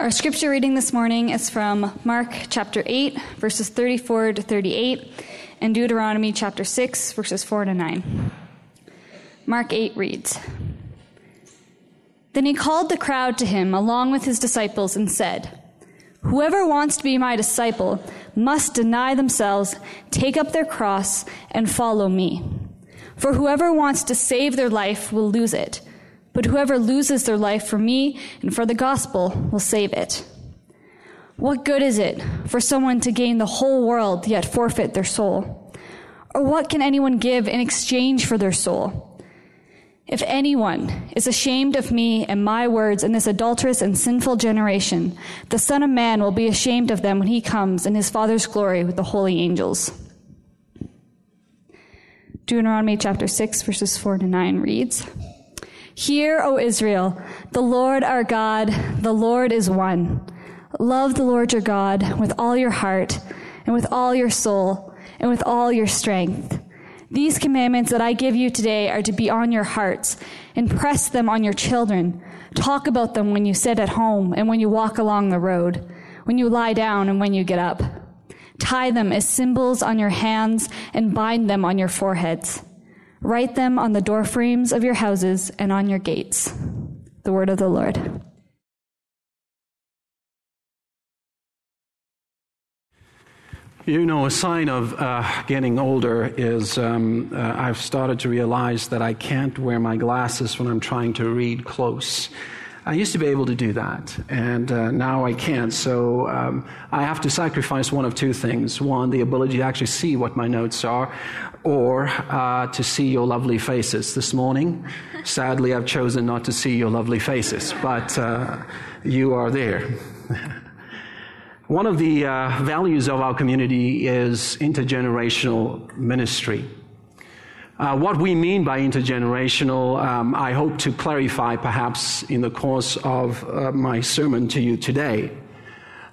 Our scripture reading this morning is from Mark chapter 8, verses 34 to 38, and Deuteronomy chapter 6, verses 4 to 9. Mark 8 reads Then he called the crowd to him along with his disciples and said, Whoever wants to be my disciple must deny themselves, take up their cross, and follow me. For whoever wants to save their life will lose it but whoever loses their life for me and for the gospel will save it. What good is it for someone to gain the whole world yet forfeit their soul? Or what can anyone give in exchange for their soul? If anyone is ashamed of me and my words in this adulterous and sinful generation, the Son of Man will be ashamed of them when he comes in his Father's glory with the holy angels. Deuteronomy chapter 6, verses 4 to 9 reads, Hear, O Israel, the Lord our God, the Lord is one. Love the Lord your God with all your heart, and with all your soul, and with all your strength. These commandments that I give you today are to be on your hearts. Impress them on your children. Talk about them when you sit at home and when you walk along the road, when you lie down and when you get up. Tie them as symbols on your hands and bind them on your foreheads. Write them on the doorframes of your houses and on your gates. The word of the Lord. You know, a sign of uh, getting older is um, uh, I've started to realize that I can't wear my glasses when I'm trying to read close. I used to be able to do that, and uh, now I can't. So um, I have to sacrifice one of two things. One, the ability to actually see what my notes are, or uh, to see your lovely faces. This morning, sadly, I've chosen not to see your lovely faces, but uh, you are there. One of the uh, values of our community is intergenerational ministry. Uh, what we mean by intergenerational, um, I hope to clarify perhaps in the course of uh, my sermon to you today.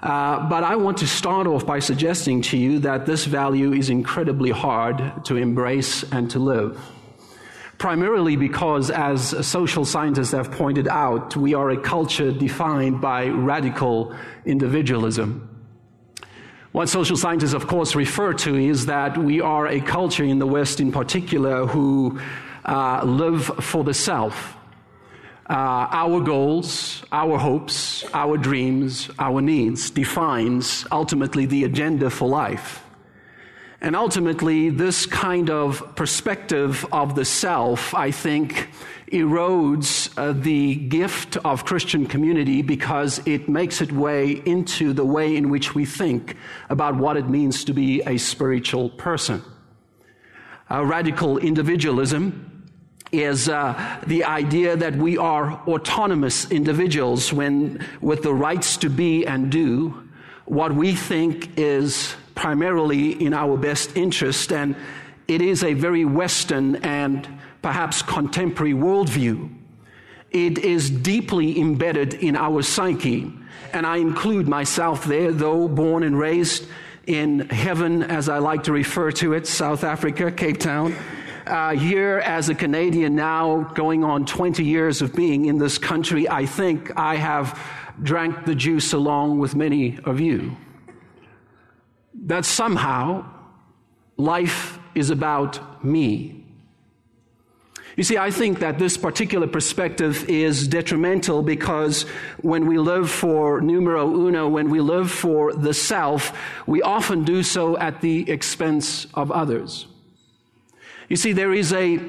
Uh, but I want to start off by suggesting to you that this value is incredibly hard to embrace and to live. Primarily because, as social scientists have pointed out, we are a culture defined by radical individualism. What social scientists, of course, refer to is that we are a culture in the West in particular who uh, live for the self uh, our goals, our hopes, our dreams, our needs defines ultimately the agenda for life. And ultimately, this kind of perspective of the self, I think, erodes uh, the gift of Christian community because it makes its way into the way in which we think about what it means to be a spiritual person. Uh, radical individualism is uh, the idea that we are autonomous individuals when with the rights to be and do what we think is primarily in our best interest and it is a very western and perhaps contemporary worldview. It is deeply embedded in our psyche and i include myself there though born and raised in heaven as i like to refer to it south africa cape town uh, here as a Canadian now, going on 20 years of being in this country, I think I have drank the juice along with many of you. That somehow life is about me. You see, I think that this particular perspective is detrimental because when we live for numero uno, when we live for the self, we often do so at the expense of others. You see, there is a,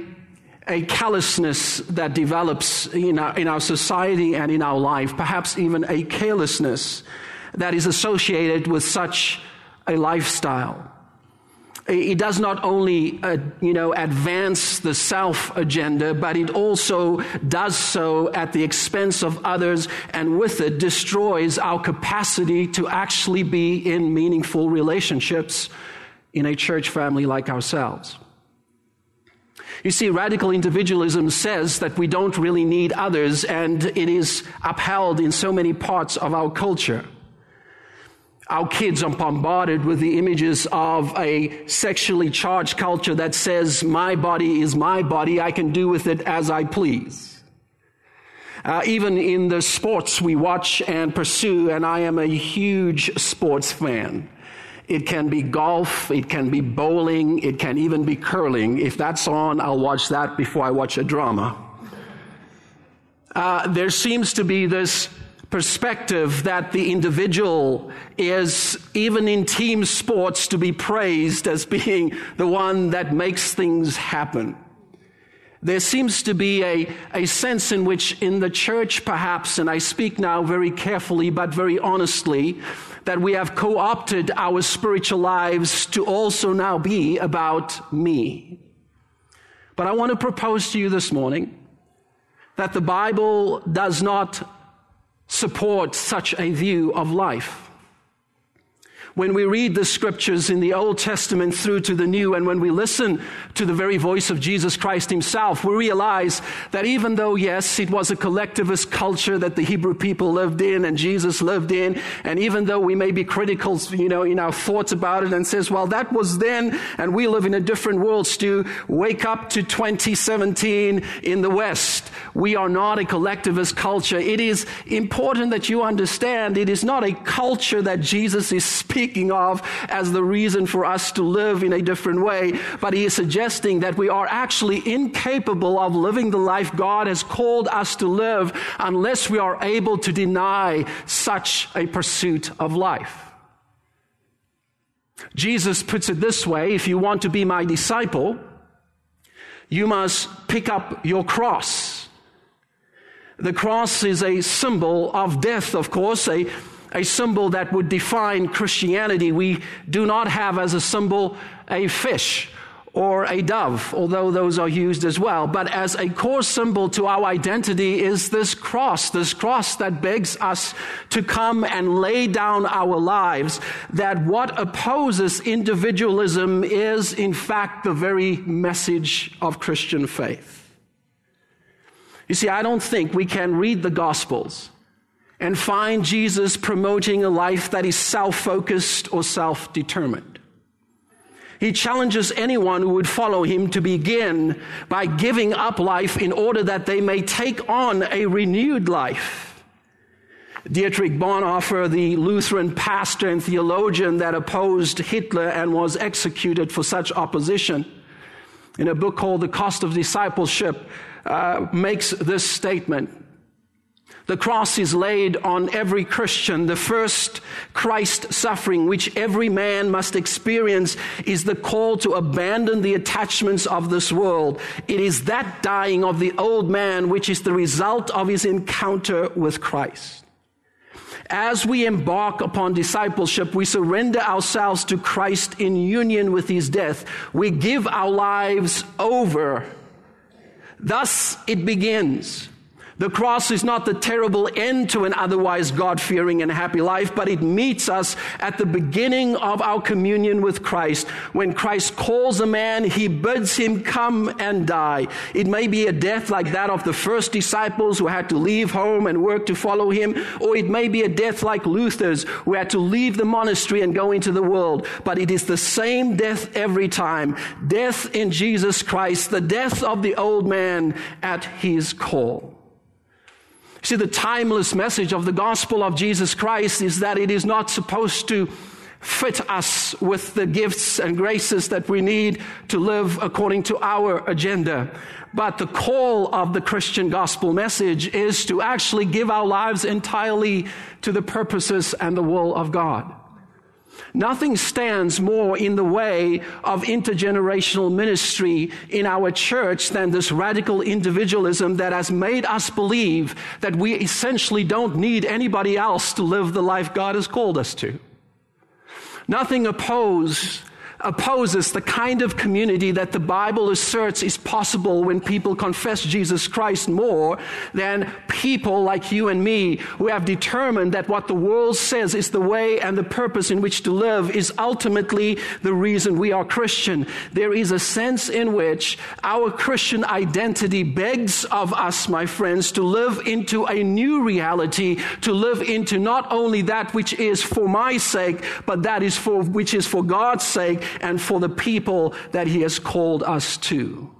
a callousness that develops in our, in our society and in our life, perhaps even a carelessness that is associated with such a lifestyle. It does not only, uh, you know, advance the self agenda, but it also does so at the expense of others, and with it destroys our capacity to actually be in meaningful relationships in a church family like ourselves. You see, radical individualism says that we don't really need others, and it is upheld in so many parts of our culture. Our kids are bombarded with the images of a sexually charged culture that says, My body is my body, I can do with it as I please. Uh, even in the sports we watch and pursue, and I am a huge sports fan. It can be golf, it can be bowling, it can even be curling. If that's on, I'll watch that before I watch a drama. Uh, there seems to be this perspective that the individual is, even in team sports, to be praised as being the one that makes things happen. There seems to be a, a sense in which, in the church perhaps, and I speak now very carefully but very honestly, that we have co opted our spiritual lives to also now be about me. But I want to propose to you this morning that the Bible does not support such a view of life when we read the scriptures in the Old Testament through to the New, and when we listen to the very voice of Jesus Christ himself, we realize that even though, yes, it was a collectivist culture that the Hebrew people lived in and Jesus lived in, and even though we may be critical, you know, in our thoughts about it and says, well, that was then, and we live in a different world, Stu, wake up to 2017 in the West. We are not a collectivist culture. It is important that you understand it is not a culture that Jesus is speaking speaking of as the reason for us to live in a different way, but he is suggesting that we are actually incapable of living the life God has called us to live unless we are able to deny such a pursuit of life. Jesus puts it this way if you want to be my disciple, you must pick up your cross. The cross is a symbol of death, of course, a a symbol that would define Christianity. We do not have as a symbol a fish or a dove, although those are used as well. But as a core symbol to our identity is this cross, this cross that begs us to come and lay down our lives, that what opposes individualism is in fact the very message of Christian faith. You see, I don't think we can read the Gospels and find Jesus promoting a life that is self focused or self determined. He challenges anyone who would follow him to begin by giving up life in order that they may take on a renewed life. Dietrich Bonhoeffer, the Lutheran pastor and theologian that opposed Hitler and was executed for such opposition, in a book called The Cost of Discipleship, uh, makes this statement. The cross is laid on every Christian. The first Christ suffering, which every man must experience, is the call to abandon the attachments of this world. It is that dying of the old man which is the result of his encounter with Christ. As we embark upon discipleship, we surrender ourselves to Christ in union with his death. We give our lives over. Thus it begins. The cross is not the terrible end to an otherwise God fearing and happy life, but it meets us at the beginning of our communion with Christ. When Christ calls a man, he bids him come and die. It may be a death like that of the first disciples who had to leave home and work to follow him, or it may be a death like Luther's who had to leave the monastery and go into the world. But it is the same death every time. Death in Jesus Christ, the death of the old man at his call. See, the timeless message of the gospel of Jesus Christ is that it is not supposed to fit us with the gifts and graces that we need to live according to our agenda. But the call of the Christian gospel message is to actually give our lives entirely to the purposes and the will of God. Nothing stands more in the way of intergenerational ministry in our church than this radical individualism that has made us believe that we essentially don't need anybody else to live the life God has called us to. Nothing opposes opposes the kind of community that the Bible asserts is possible when people confess Jesus Christ more than people like you and me who have determined that what the world says is the way and the purpose in which to live is ultimately the reason we are Christian. There is a sense in which our Christian identity begs of us, my friends, to live into a new reality, to live into not only that which is for my sake, but that is for which is for God's sake and for the people that He has called us to.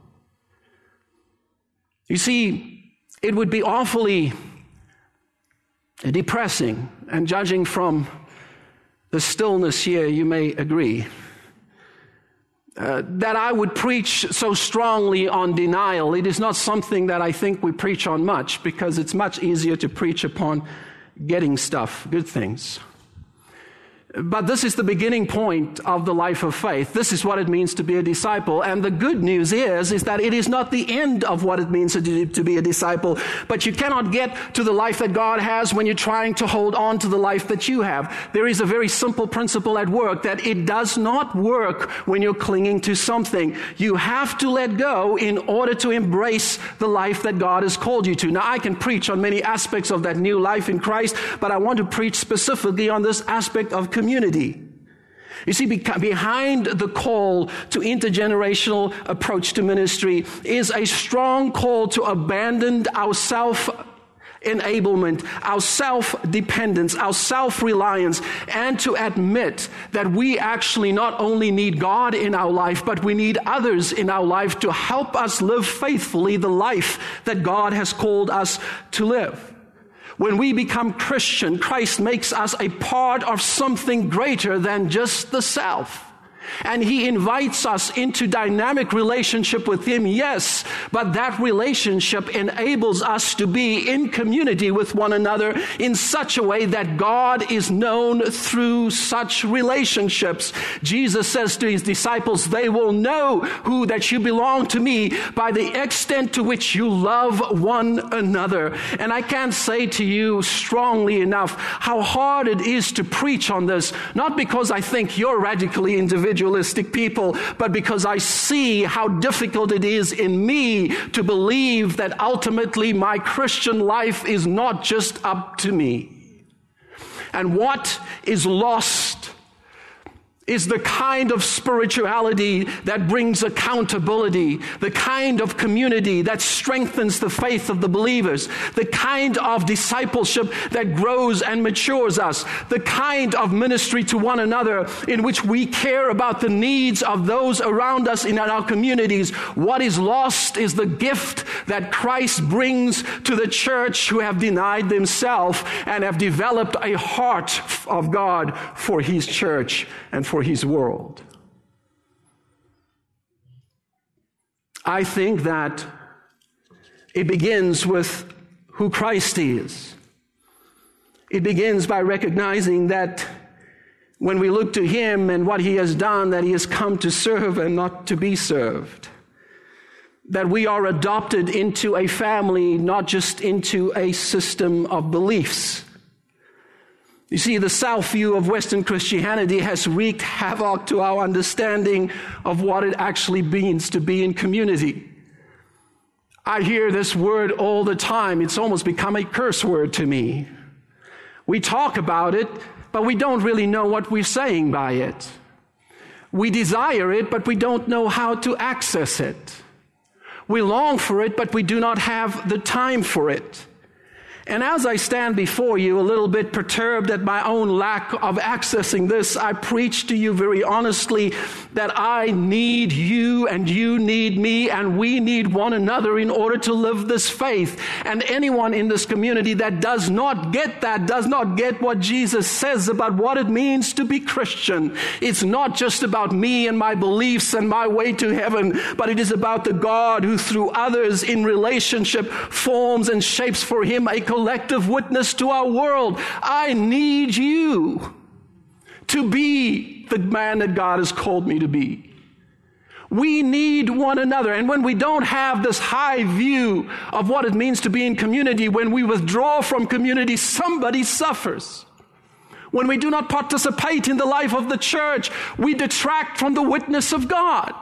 You see, it would be awfully depressing, and judging from the stillness here, you may agree. Uh, that I would preach so strongly on denial. It is not something that I think we preach on much because it's much easier to preach upon getting stuff, good things. But this is the beginning point of the life of faith. This is what it means to be a disciple. And the good news is, is that it is not the end of what it means to, to be a disciple. But you cannot get to the life that God has when you're trying to hold on to the life that you have. There is a very simple principle at work that it does not work when you're clinging to something. You have to let go in order to embrace the life that God has called you to. Now, I can preach on many aspects of that new life in Christ, but I want to preach specifically on this aspect of community. You see, behind the call to intergenerational approach to ministry is a strong call to abandon our self enablement, our self dependence, our self reliance, and to admit that we actually not only need God in our life, but we need others in our life to help us live faithfully the life that God has called us to live. When we become Christian, Christ makes us a part of something greater than just the self. And he invites us into dynamic relationship with him, yes, but that relationship enables us to be in community with one another in such a way that God is known through such relationships. Jesus says to his disciples, they will know who that you belong to me by the extent to which you love one another. And I can't say to you strongly enough how hard it is to preach on this, not because I think you're radically individual individualistic people, but because I see how difficult it is in me to believe that ultimately my Christian life is not just up to me. And what is lost is the kind of spirituality that brings accountability, the kind of community that strengthens the faith of the believers, the kind of discipleship that grows and matures us, the kind of ministry to one another in which we care about the needs of those around us in our communities. What is lost is the gift that Christ brings to the church who have denied themselves and have developed a heart of God for his church and for his world. I think that it begins with who Christ is. It begins by recognizing that when we look to him and what he has done, that he has come to serve and not to be served. That we are adopted into a family, not just into a system of beliefs. You see, the South view of Western Christianity has wreaked havoc to our understanding of what it actually means to be in community. I hear this word all the time. It's almost become a curse word to me. We talk about it, but we don't really know what we're saying by it. We desire it, but we don't know how to access it. We long for it, but we do not have the time for it. And as I stand before you, a little bit perturbed at my own lack of accessing this, I preach to you very honestly that I need you and you need me and we need one another in order to live this faith. And anyone in this community that does not get that, does not get what Jesus says about what it means to be Christian. It's not just about me and my beliefs and my way to heaven, but it is about the God who through others in relationship forms and shapes for him a collective witness to our world. I need you to be the man that God has called me to be. We need one another. And when we don't have this high view of what it means to be in community, when we withdraw from community, somebody suffers. When we do not participate in the life of the church, we detract from the witness of God.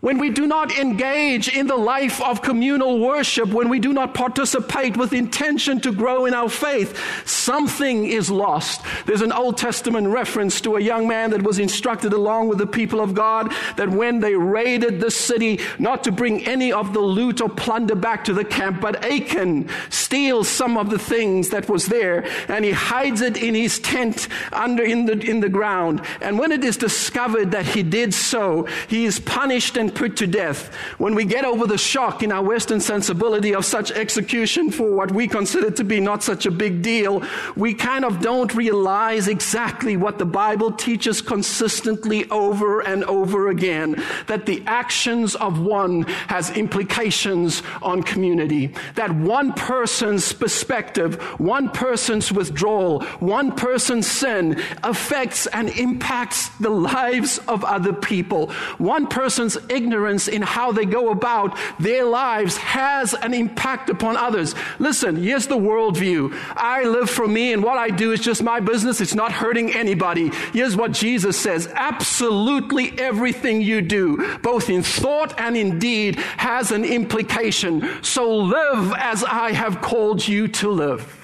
When we do not engage in the life of communal worship, when we do not participate with intention to grow in our faith, something is lost. There's an Old Testament reference to a young man that was instructed along with the people of God that when they raided the city, not to bring any of the loot or plunder back to the camp, but Achan steals some of the things that was there and he hides it in his tent under in the, in the ground. And when it is discovered that he did so, he is punished and put to death, when we get over the shock in our Western sensibility of such execution for what we consider to be not such a big deal, we kind of don't realize exactly what the Bible teaches consistently over and over again. That the actions of one has implications on community. That one person's perspective, one person's withdrawal, one person's sin affects and impacts the lives of other people. One person's ignorance in how they go about their lives has an impact upon others. Listen, here's the worldview. I live for me and what I do is just my business. It's not hurting anybody. Here's what Jesus says. Absolutely everything you do, both in thought and in deed, has an implication. So live as I have called you to live.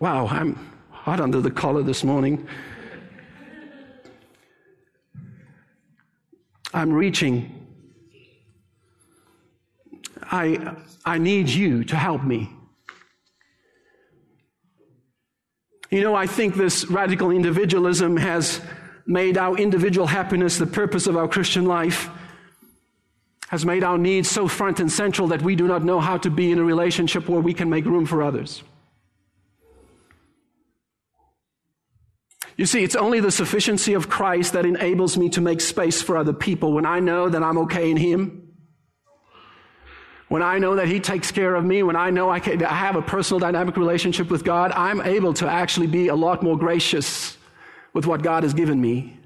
Wow, I'm hot under the collar this morning. I'm reaching. I, I need you to help me. You know, I think this radical individualism has made our individual happiness the purpose of our Christian life, has made our needs so front and central that we do not know how to be in a relationship where we can make room for others. You see, it's only the sufficiency of Christ that enables me to make space for other people when I know that I'm okay in Him. When I know that He takes care of me, when I know I, can, I have a personal dynamic relationship with God, I'm able to actually be a lot more gracious with what God has given me.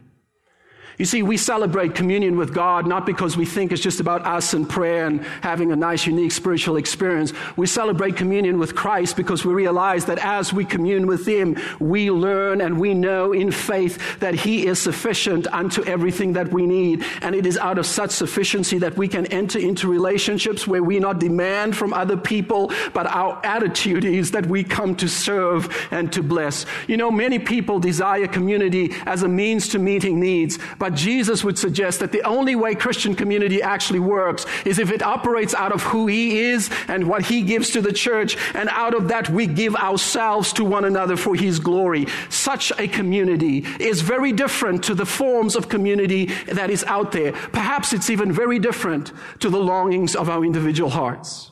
You see, we celebrate communion with God not because we think it's just about us and prayer and having a nice, unique spiritual experience. We celebrate communion with Christ because we realize that as we commune with Him, we learn and we know in faith that He is sufficient unto everything that we need. And it is out of such sufficiency that we can enter into relationships where we not demand from other people, but our attitude is that we come to serve and to bless. You know, many people desire community as a means to meeting needs. But Jesus would suggest that the only way Christian community actually works is if it operates out of who He is and what He gives to the church, and out of that we give ourselves to one another for His glory. Such a community is very different to the forms of community that is out there. Perhaps it's even very different to the longings of our individual hearts.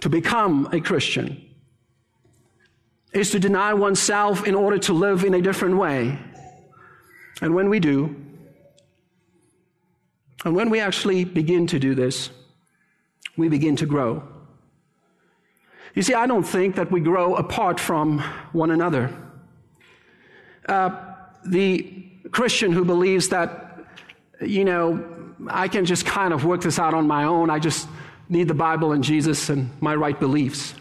To become a Christian is to deny oneself in order to live in a different way. And when we do, and when we actually begin to do this, we begin to grow. You see, I don't think that we grow apart from one another. Uh, the Christian who believes that, you know, I can just kind of work this out on my own, I just need the Bible and Jesus and my right beliefs,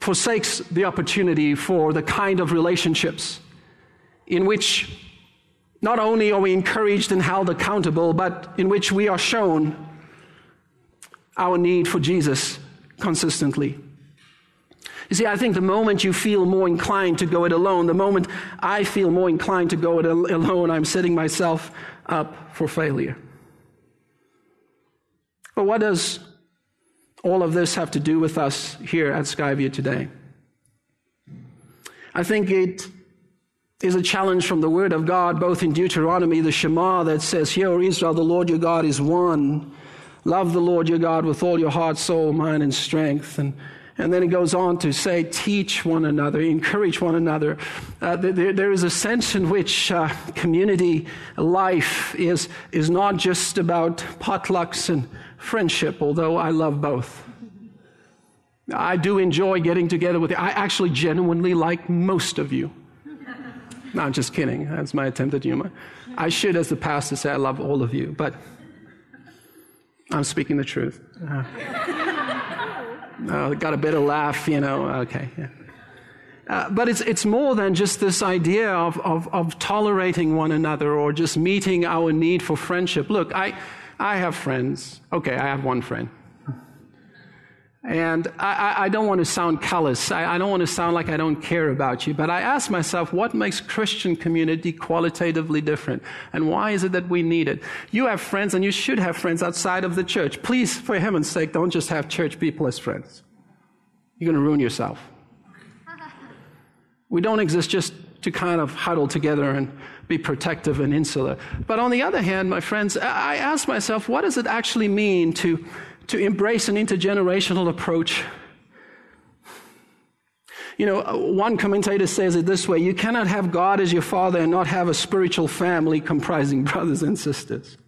forsakes the opportunity for the kind of relationships in which not only are we encouraged and held accountable, but in which we are shown our need for Jesus consistently. You see, I think the moment you feel more inclined to go it alone, the moment I feel more inclined to go it alone, I'm setting myself up for failure. But what does all of this have to do with us here at Skyview today? I think it is a challenge from the Word of God, both in Deuteronomy, the Shema, that says, Hear, Israel, the Lord your God is one. Love the Lord your God with all your heart, soul, mind, and strength. And, and then it goes on to say, Teach one another, encourage one another. Uh, there, there is a sense in which uh, community life is, is not just about potlucks and friendship, although I love both. I do enjoy getting together with you. I actually genuinely like most of you. No, I'm just kidding. That's my attempt at humor. I should, as the pastor, say I love all of you, but I'm speaking the truth. Uh, uh, got a bit of laugh, you know. Okay. Yeah. Uh, but it's, it's more than just this idea of, of, of tolerating one another or just meeting our need for friendship. Look, I, I have friends. Okay, I have one friend. And I, I, don't want to sound callous. I, I, don't want to sound like I don't care about you. But I ask myself, what makes Christian community qualitatively different? And why is it that we need it? You have friends and you should have friends outside of the church. Please, for heaven's sake, don't just have church people as friends. you're going to ruin yourself. We don't exist just to kind of huddle together and be protective and insular. But on the other hand, my friends, I ask myself, what does it actually mean to, to embrace an intergenerational approach? You know, one commentator says it this way you cannot have God as your father and not have a spiritual family comprising brothers and sisters.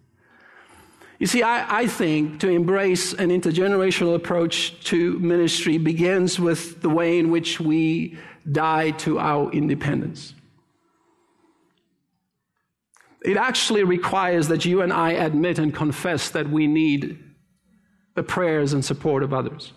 You see, I, I, think to embrace an intergenerational approach to ministry begins with the way in which we die to our independence. It actually requires that you and I admit and confess that we need the prayers and support of others.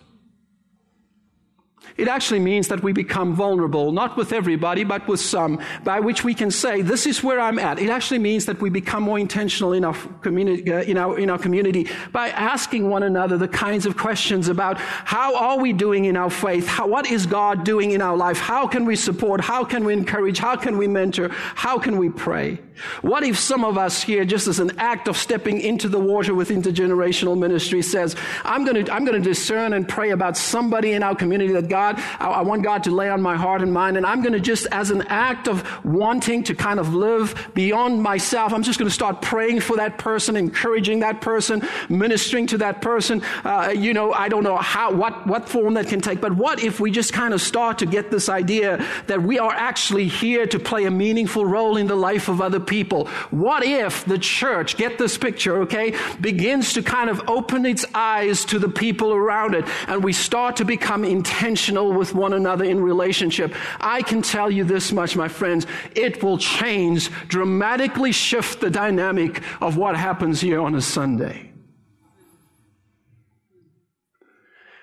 It actually means that we become vulnerable, not with everybody, but with some, by which we can say, this is where I'm at. It actually means that we become more intentional in our community, uh, in our, in our community by asking one another the kinds of questions about how are we doing in our faith? How, what is God doing in our life? How can we support? How can we encourage? How can we mentor? How can we pray? What if some of us here, just as an act of stepping into the water with intergenerational ministry says, I'm going to, I'm going to discern and pray about somebody in our community that God God, I, I want God to lay on my heart and mind, and I'm going to just, as an act of wanting to kind of live beyond myself, I'm just going to start praying for that person, encouraging that person, ministering to that person. Uh, you know, I don't know how, what, what form that can take, but what if we just kind of start to get this idea that we are actually here to play a meaningful role in the life of other people? What if the church, get this picture, okay, begins to kind of open its eyes to the people around it, and we start to become intentional with one another in relationship, I can tell you this much, my friends, it will change, dramatically shift the dynamic of what happens here on a Sunday.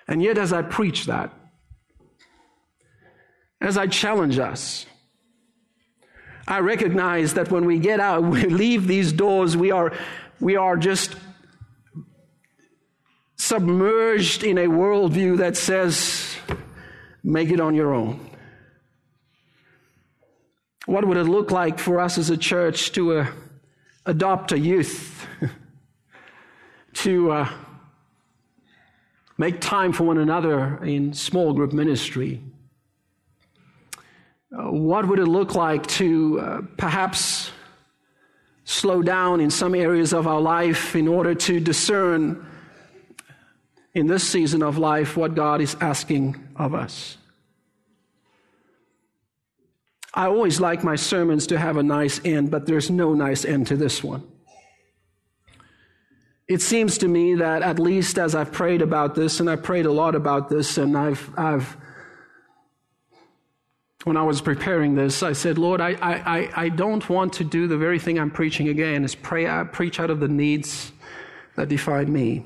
And yet, as I preach that, as I challenge us, I recognize that when we get out, we leave these doors, we are, we are just submerged in a worldview that says make it on your own. What would it look like for us as a church to uh, adopt a youth, to uh, make time for one another in small group ministry? Uh, what would it look like to uh, perhaps slow down in some areas of our life in order to discern in this season of life what God is asking of us. I always like my sermons to have a nice end, but there's no nice end to this one. It seems to me that at least as I've prayed about this, and I prayed a lot about this, and I've, I've when I was preparing this, I said, Lord, I, I, I don't want to do the very thing I'm preaching again, is pray, I preach out of the needs that define me.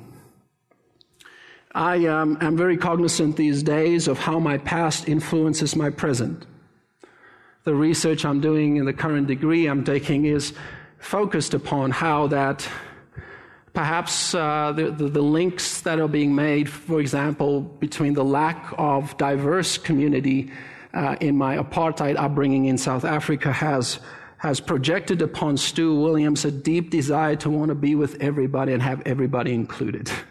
I am very cognizant these days of how my past influences my present. The research I'm doing in the current degree I'm taking is focused upon how that perhaps uh, the, the, the, links that are being made, for example, between the lack of diverse community uh, in my apartheid upbringing in South Africa has has projected upon Stu Williams a deep desire to want to be with everybody and have everybody included.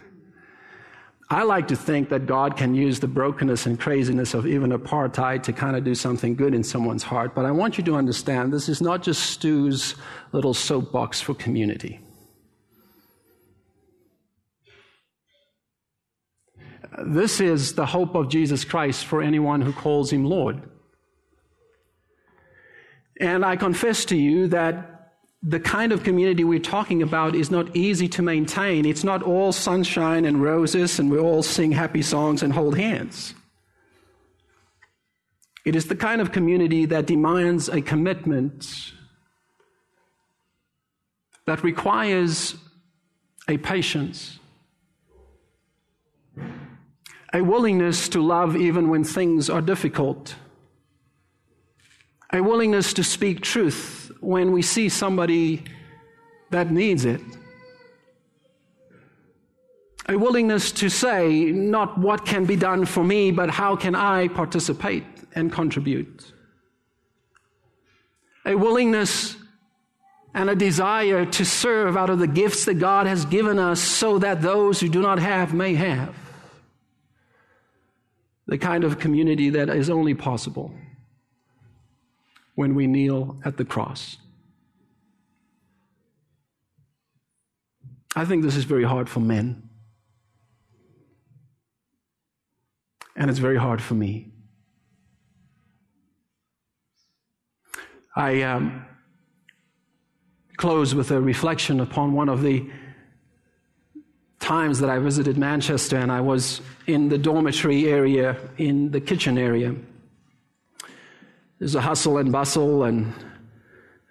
I like to think that God can use the brokenness and craziness of even apartheid to kind of do something good in someone's heart. But I want you to understand this is not just Stu's little soapbox for community. This is the hope of Jesus Christ for anyone who calls him Lord. And I confess to you that the kind of community we're talking about is not easy to maintain. It's not all sunshine and roses and we all sing happy songs and hold hands. It is the kind of community that demands a commitment that requires a patience, a willingness to love even when things are difficult, a willingness to speak truth when we see somebody that needs it. A willingness to say, not what can be done for me, but how can I participate and contribute. A willingness and a desire to serve out of the gifts that God has given us so that those who do not have may have. the kind of community that is only possible when we kneel at the cross. I think this is very hard for men. And it's very hard for me. I um, close with a reflection upon one of the times that I visited Manchester and I was in the dormitory area, in the kitchen area. There's a hustle and bustle, and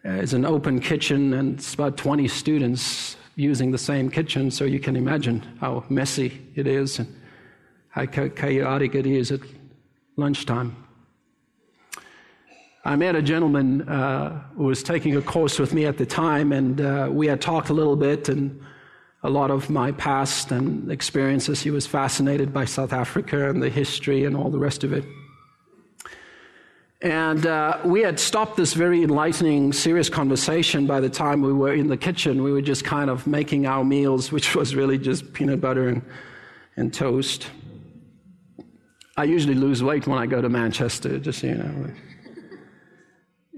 it's an open kitchen, and it's about 20 students using the same kitchen, so you can imagine how messy it is and how chaotic it is at lunchtime. I met a gentleman uh, who was taking a course with me at the time, and uh, we had talked a little bit and a lot of my past and experiences. He was fascinated by South Africa and the history and all the rest of it. And uh, we had stopped this very enlightening, serious conversation by the time we were in the kitchen. We were just kind of making our meals, which was really just peanut butter and, and toast. I usually lose weight when I go to Manchester, just you know.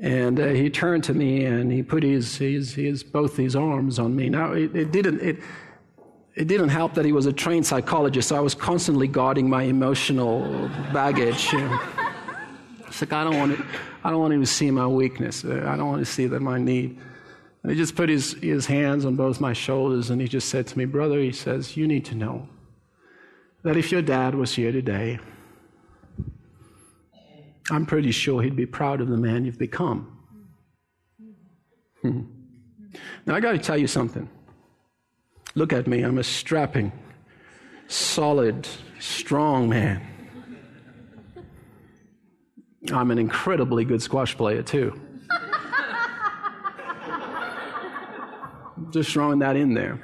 And uh, he turned to me and he put his, his, his both his arms on me. Now, it, it, didn't, it, it didn't help that he was a trained psychologist, so I was constantly guarding my emotional baggage. You know. Like I don't want to, I don't want to see my weakness. I don't want to see that my need. And he just put his, his hands on both my shoulders and he just said to me, Brother, he says, you need to know that if your dad was here today, I'm pretty sure he'd be proud of the man you've become. Hmm. Now, I got to tell you something. Look at me. I'm a strapping, solid, strong man. I'm an incredibly good squash player, too. Just throwing that in there.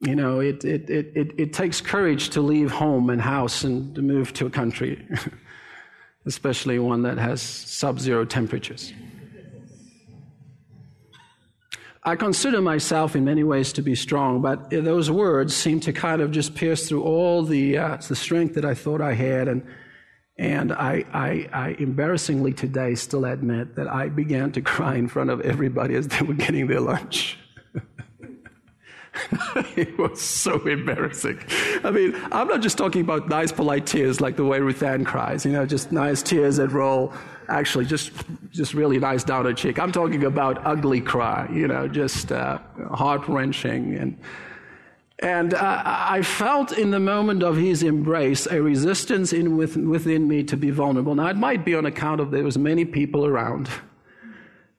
You know, it, it, it, it, it takes courage to leave home and house and to move to a country, especially one that has sub zero temperatures. I consider myself in many ways to be strong, but those words seem to kind of just pierce through all the, uh, the strength that I thought I had. And, and I, I, I embarrassingly today still admit that I began to cry in front of everybody as they were getting their lunch. it was so embarrassing. I mean, I'm not just talking about nice, polite tears like the way Ruth Ann cries, you know, just nice tears that roll, actually, just, just really nice down her cheek. I'm talking about ugly cry, you know, just uh, heart wrenching. And, and uh, I felt in the moment of his embrace a resistance in with, within me to be vulnerable. Now, it might be on account of there was many people around,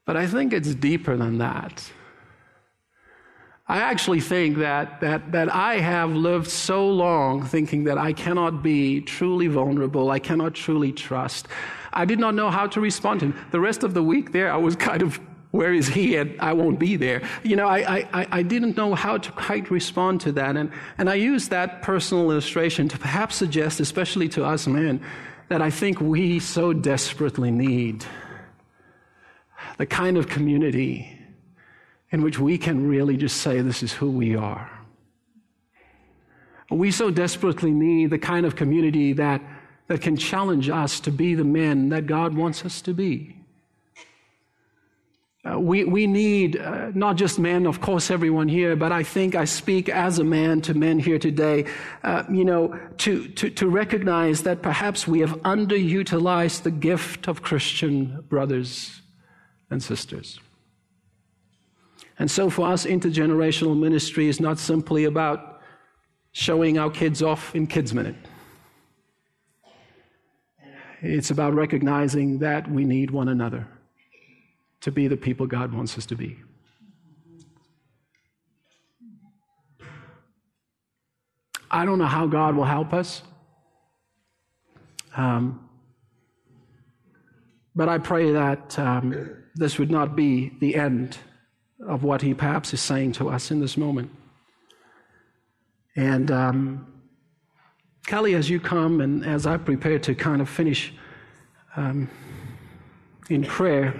but I think it's deeper than that. I actually think that, that, that I have lived so long thinking that I cannot be truly vulnerable, I cannot truly trust. I did not know how to respond to him. The rest of the week there, I was kind of, where is he? And I won't be there. You know, I, I, I didn't know how to quite respond to that. And, and I use that personal illustration to perhaps suggest, especially to us men, that I think we so desperately need the kind of community in which we can really just say, This is who we are. We so desperately need the kind of community that, that can challenge us to be the men that God wants us to be. Uh, we, we need uh, not just men, of course, everyone here, but I think I speak as a man to men here today, uh, you know, to, to, to recognize that perhaps we have underutilized the gift of Christian brothers and sisters. And so for us, intergenerational ministry is not simply about showing our kids off in Kids Minute. It's about recognizing that we need one another to be the people God wants us to be. I don't know how God will help us. Um, but I pray that um, this would not be the end of what he perhaps is saying to us in this moment. And um, Kelly, as you come and as I prepare to kind of finish um, in prayer,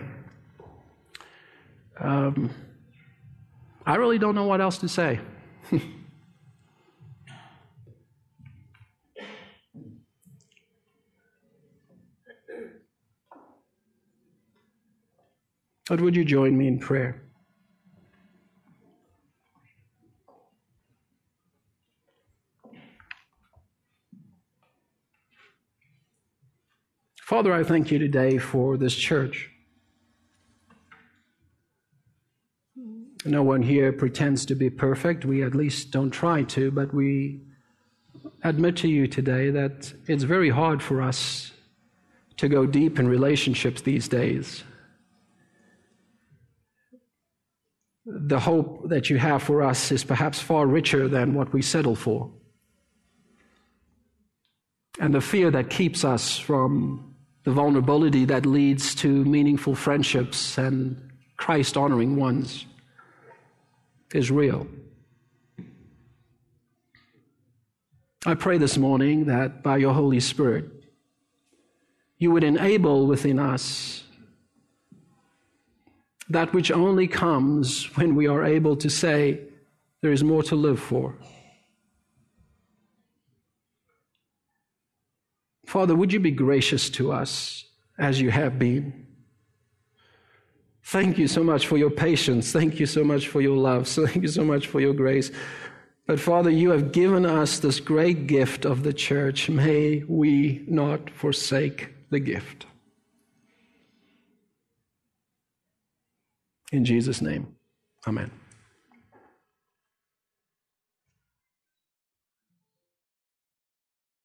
um, I really don't know what else to say. but would you join me in prayer? Father, I thank you today for this church. No one here pretends to be perfect. We at least don't try to, but we admit to you today that it's very hard for us to go deep in relationships these days. The hope that you have for us is perhaps far richer than what we settle for. And the fear that keeps us from the vulnerability that leads to meaningful friendships and Christ honoring ones is real. I pray this morning that by your Holy Spirit, you would enable within us that which only comes when we are able to say, There is more to live for. Father, would you be gracious to us as you have been? Thank you so much for your patience. Thank you so much for your love. Thank you so much for your grace. But Father, you have given us this great gift of the church. May we not forsake the gift. In Jesus' name, amen.